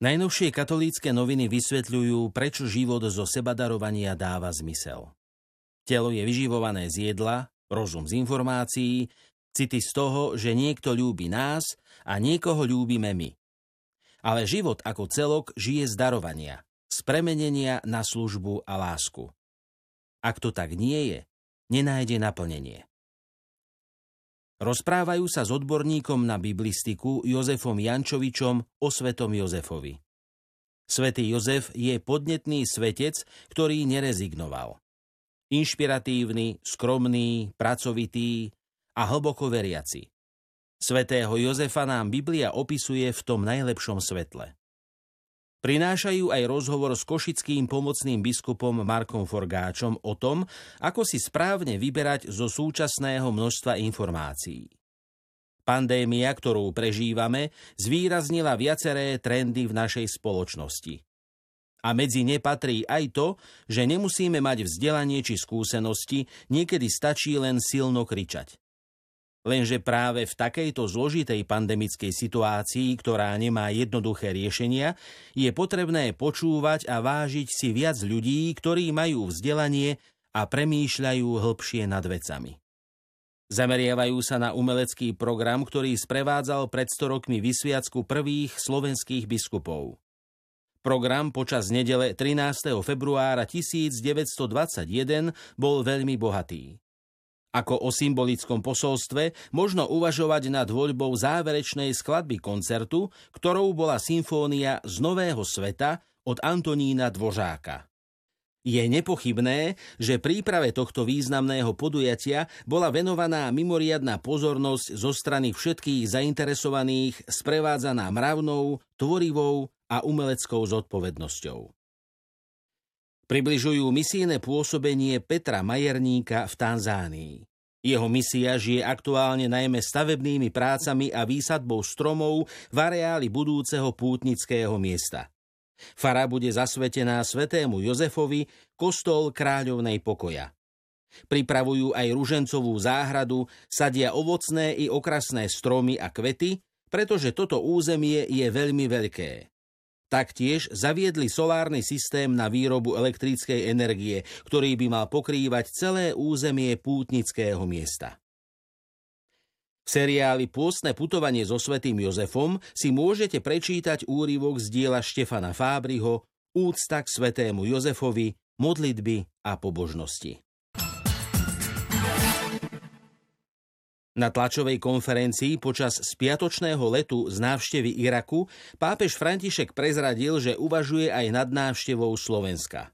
Najnovšie katolícke noviny vysvetľujú, prečo život zo sebadarovania dáva zmysel. Telo je vyživované z jedla, rozum z informácií, city z toho, že niekto ľúbi nás a niekoho ľúbime my. Ale život ako celok žije z darovania, z premenenia na službu a lásku. Ak to tak nie je, nenájde naplnenie. Rozprávajú sa s odborníkom na biblistiku Jozefom Jančovičom o svetom Jozefovi. Svetý Jozef je podnetný svetec, ktorý nerezignoval. Inšpiratívny, skromný, pracovitý a hlboko veriaci. Svetého Jozefa nám Biblia opisuje v tom najlepšom svetle. Prinášajú aj rozhovor s košickým pomocným biskupom Markom Forgáčom o tom, ako si správne vyberať zo súčasného množstva informácií. Pandémia, ktorú prežívame, zvýraznila viaceré trendy v našej spoločnosti. A medzi ne patrí aj to, že nemusíme mať vzdelanie či skúsenosti, niekedy stačí len silno kričať. Lenže práve v takejto zložitej pandemickej situácii, ktorá nemá jednoduché riešenia, je potrebné počúvať a vážiť si viac ľudí, ktorí majú vzdelanie a premýšľajú hĺbšie nad vecami. Zameriavajú sa na umelecký program, ktorý sprevádzal pred 100 rokmi vysviacku prvých slovenských biskupov. Program počas nedele 13. februára 1921 bol veľmi bohatý. Ako o symbolickom posolstve možno uvažovať nad voľbou záverečnej skladby koncertu, ktorou bola symfónia z Nového sveta od Antonína Dvožáka. Je nepochybné, že príprave tohto významného podujatia bola venovaná mimoriadná pozornosť zo strany všetkých zainteresovaných, sprevádzaná mravnou, tvorivou a umeleckou zodpovednosťou. Približujú misijné pôsobenie Petra Majerníka v Tanzánii. Jeho misia žije aktuálne najmä stavebnými prácami a výsadbou stromov v areáli budúceho pútnického miesta. Fara bude zasvetená svetému Jozefovi, kostol kráľovnej pokoja. Pripravujú aj ružencovú záhradu, sadia ovocné i okrasné stromy a kvety, pretože toto územie je veľmi veľké. Taktiež zaviedli solárny systém na výrobu elektrickej energie, ktorý by mal pokrývať celé územie pútnického miesta. V seriáli Pôstne putovanie so svetým Jozefom si môžete prečítať úryvok z diela Štefana Fábriho Úcta k svetému Jozefovi, modlitby a pobožnosti. Na tlačovej konferencii počas spiatočného letu z návštevy Iraku pápež František prezradil, že uvažuje aj nad návštevou Slovenska.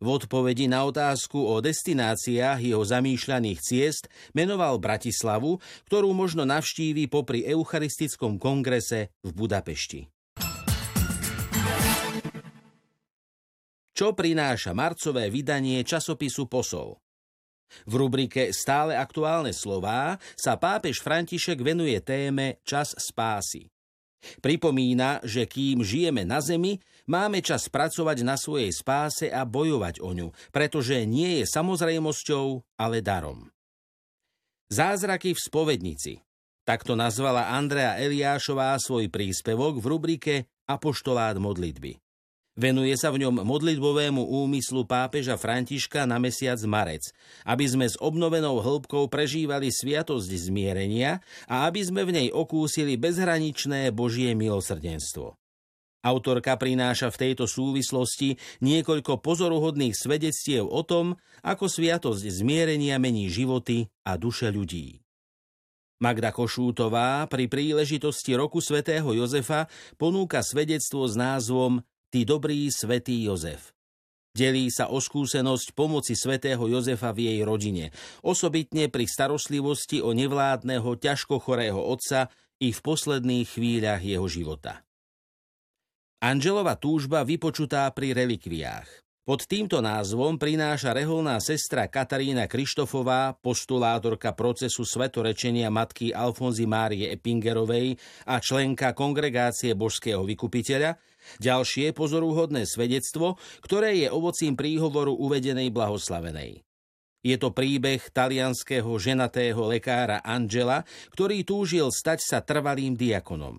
V odpovedi na otázku o destináciách jeho zamýšľaných ciest menoval Bratislavu, ktorú možno navštívi popri Eucharistickom kongrese v Budapešti. Čo prináša marcové vydanie časopisu Posol? V rubrike Stále aktuálne slová sa pápež František venuje téme Čas spásy. Pripomína, že kým žijeme na zemi, máme čas pracovať na svojej spáse a bojovať o ňu, pretože nie je samozrejmosťou, ale darom. Zázraky v spovednici. Takto nazvala Andrea Eliášová svoj príspevok v rubrike Apoštolát modlitby. Venuje sa v ňom modlitbovému úmyslu pápeža Františka na mesiac marec, aby sme s obnovenou hĺbkou prežívali sviatosť zmierenia a aby sme v nej okúsili bezhraničné Božie milosrdenstvo. Autorka prináša v tejto súvislosti niekoľko pozoruhodných svedectiev o tom, ako sviatosť zmierenia mení životy a duše ľudí. Magda Košútová pri príležitosti roku svätého Jozefa ponúka svedectvo s názvom Ty dobrý svätý Jozef. Delí sa o skúsenosť pomoci svätého Jozefa v jej rodine, osobitne pri starostlivosti o nevládneho, ťažko chorého otca i v posledných chvíľach jeho života. Angelova túžba vypočutá pri relikviách. Pod týmto názvom prináša reholná sestra Katarína Krištofová, postulátorka procesu svetorečenia matky Alfonzy Márie Epingerovej a členka kongregácie božského vykupiteľa, ďalšie pozorúhodné svedectvo, ktoré je ovocím príhovoru uvedenej blahoslavenej. Je to príbeh talianského ženatého lekára Angela, ktorý túžil stať sa trvalým diakonom.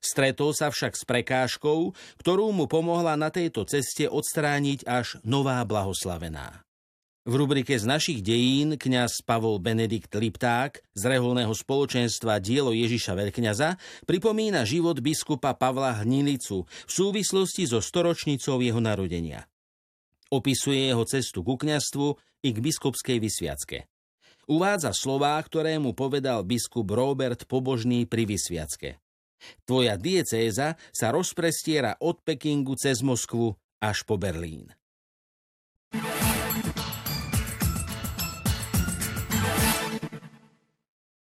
Stretol sa však s prekážkou, ktorú mu pomohla na tejto ceste odstrániť až nová blahoslavená. V rubrike z našich dejín kňaz Pavol Benedikt Lipták z reholného spoločenstva Dielo Ježiša Veľkňaza pripomína život biskupa Pavla Hnilicu v súvislosti so storočnicou jeho narodenia. Opisuje jeho cestu ku kňastvu i k biskupskej vysviacke. Uvádza slová, ktoré mu povedal biskup Robert Pobožný pri vysviacke. Tvoja diecéza sa rozprestiera od Pekingu cez Moskvu až po Berlín.